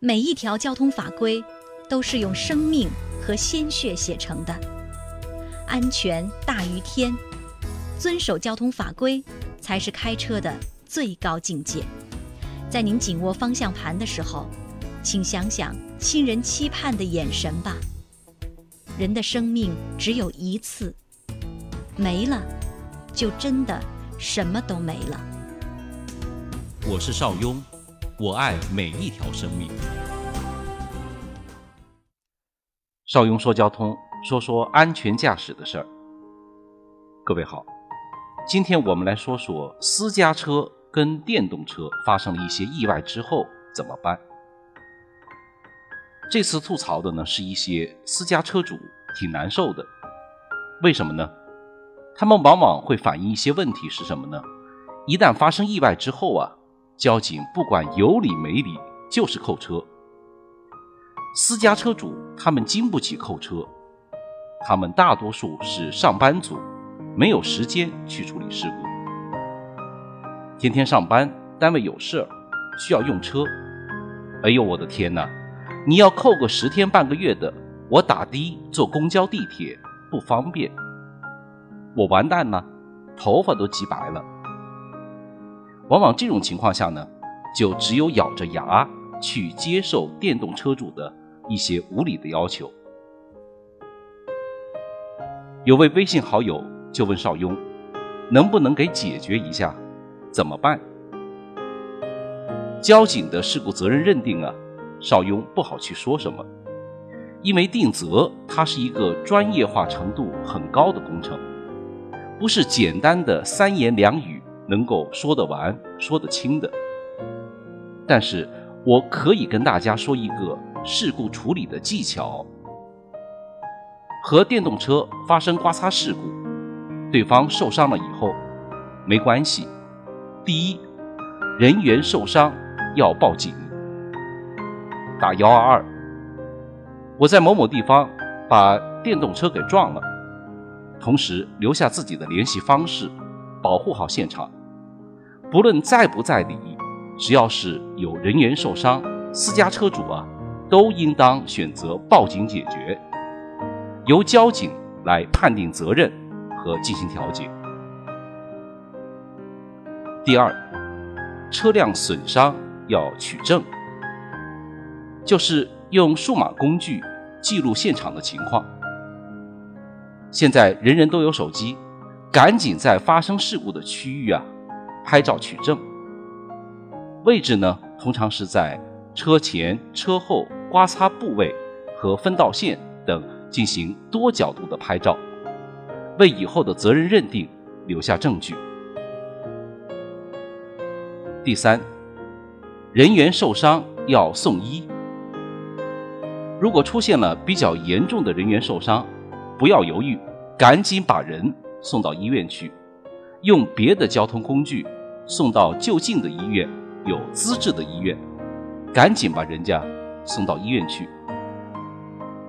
每一条交通法规都是用生命和鲜血写成的，安全大于天，遵守交通法规才是开车的最高境界。在您紧握方向盘的时候，请想想亲人期盼的眼神吧。人的生命只有一次，没了，就真的什么都没了。我是邵雍，我爱每一条生命。邵雍说交通，说说安全驾驶的事儿。各位好，今天我们来说说私家车跟电动车发生了一些意外之后怎么办。这次吐槽的呢是一些私家车主挺难受的，为什么呢？他们往往会反映一些问题是什么呢？一旦发生意外之后啊，交警不管有理没理就是扣车。私家车主他们经不起扣车，他们大多数是上班族，没有时间去处理事故，天天上班，单位有事儿需要用车，哎呦我的天哪！你要扣个十天半个月的，我打的坐公交地铁不方便，我完蛋了，头发都急白了。往往这种情况下呢，就只有咬着牙去接受电动车主的一些无理的要求。有位微信好友就问邵雍，能不能给解决一下？怎么办？交警的事故责任认定啊？邵雍不好去说什么，因为定责它是一个专业化程度很高的工程，不是简单的三言两语能够说得完、说得清的。但是我可以跟大家说一个事故处理的技巧：和电动车发生刮擦事故，对方受伤了以后，没关系。第一，人员受伤要报警。打幺二二，我在某某地方把电动车给撞了，同时留下自己的联系方式，保护好现场。不论在不在理，只要是有人员受伤，私家车主啊，都应当选择报警解决，由交警来判定责任和进行调解。第二，车辆损伤要取证。就是用数码工具记录现场的情况。现在人人都有手机，赶紧在发生事故的区域啊拍照取证。位置呢，通常是在车前、车后、刮擦部位和分道线等进行多角度的拍照，为以后的责任认定留下证据。第三，人员受伤要送医。如果出现了比较严重的人员受伤，不要犹豫，赶紧把人送到医院去，用别的交通工具送到就近的医院，有资质的医院，赶紧把人家送到医院去。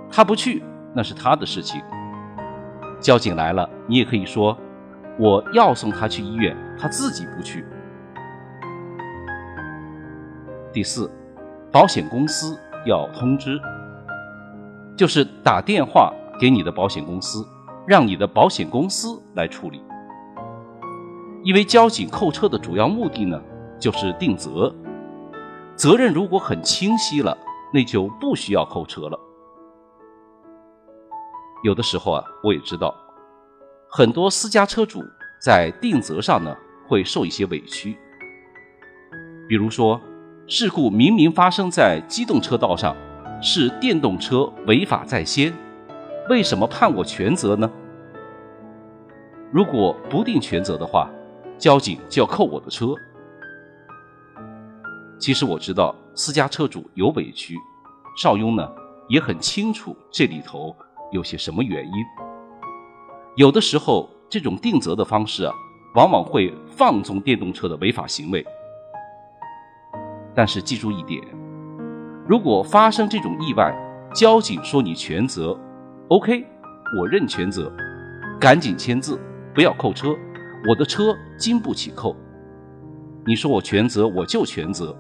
他不去，那是他的事情。交警来了，你也可以说，我要送他去医院，他自己不去。第四，保险公司要通知。就是打电话给你的保险公司，让你的保险公司来处理。因为交警扣车的主要目的呢，就是定责。责任如果很清晰了，那就不需要扣车了。有的时候啊，我也知道，很多私家车主在定责上呢会受一些委屈。比如说，事故明明发生在机动车道上。是电动车违法在先，为什么判我全责呢？如果不定全责的话，交警就要扣我的车。其实我知道私家车主有委屈，邵雍呢也很清楚这里头有些什么原因。有的时候这种定责的方式啊，往往会放纵电动车的违法行为。但是记住一点。如果发生这种意外，交警说你全责，OK，我认全责，赶紧签字，不要扣车，我的车经不起扣。你说我全责，我就全责，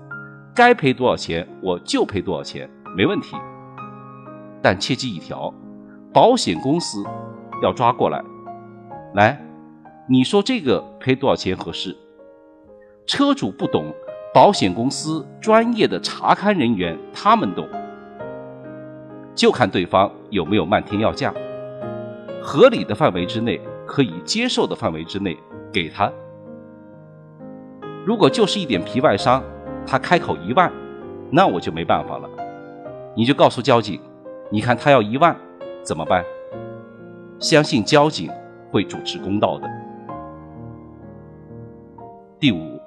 该赔多少钱我就赔多少钱，没问题。但切记一条，保险公司要抓过来。来，你说这个赔多少钱合适？车主不懂，保险公司专业的查勘人员他们懂。就看对方有没有漫天要价，合理的范围之内，可以接受的范围之内给他。如果就是一点皮外伤，他开口一万，那我就没办法了。你就告诉交警，你看他要一万，怎么办？相信交警会主持公道的。第五，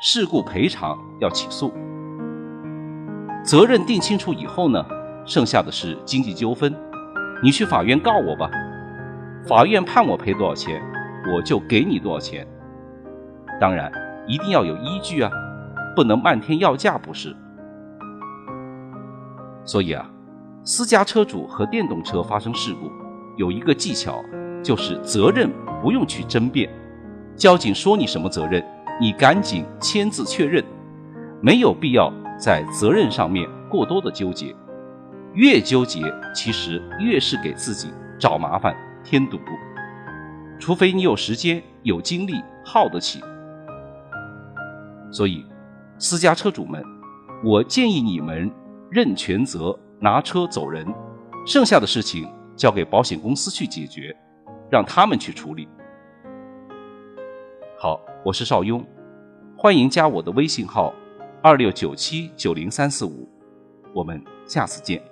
事故赔偿要起诉，责任定清楚以后呢？剩下的是经济纠纷，你去法院告我吧，法院判我赔多少钱，我就给你多少钱。当然，一定要有依据啊，不能漫天要价，不是？所以啊，私家车主和电动车发生事故，有一个技巧，就是责任不用去争辩，交警说你什么责任，你赶紧签字确认，没有必要在责任上面过多的纠结。越纠结，其实越是给自己找麻烦、添堵。除非你有时间、有精力耗得起。所以，私家车主们，我建议你们认全责，拿车走人，剩下的事情交给保险公司去解决，让他们去处理。好，我是邵雍，欢迎加我的微信号：二六九七九零三四五，我们下次见。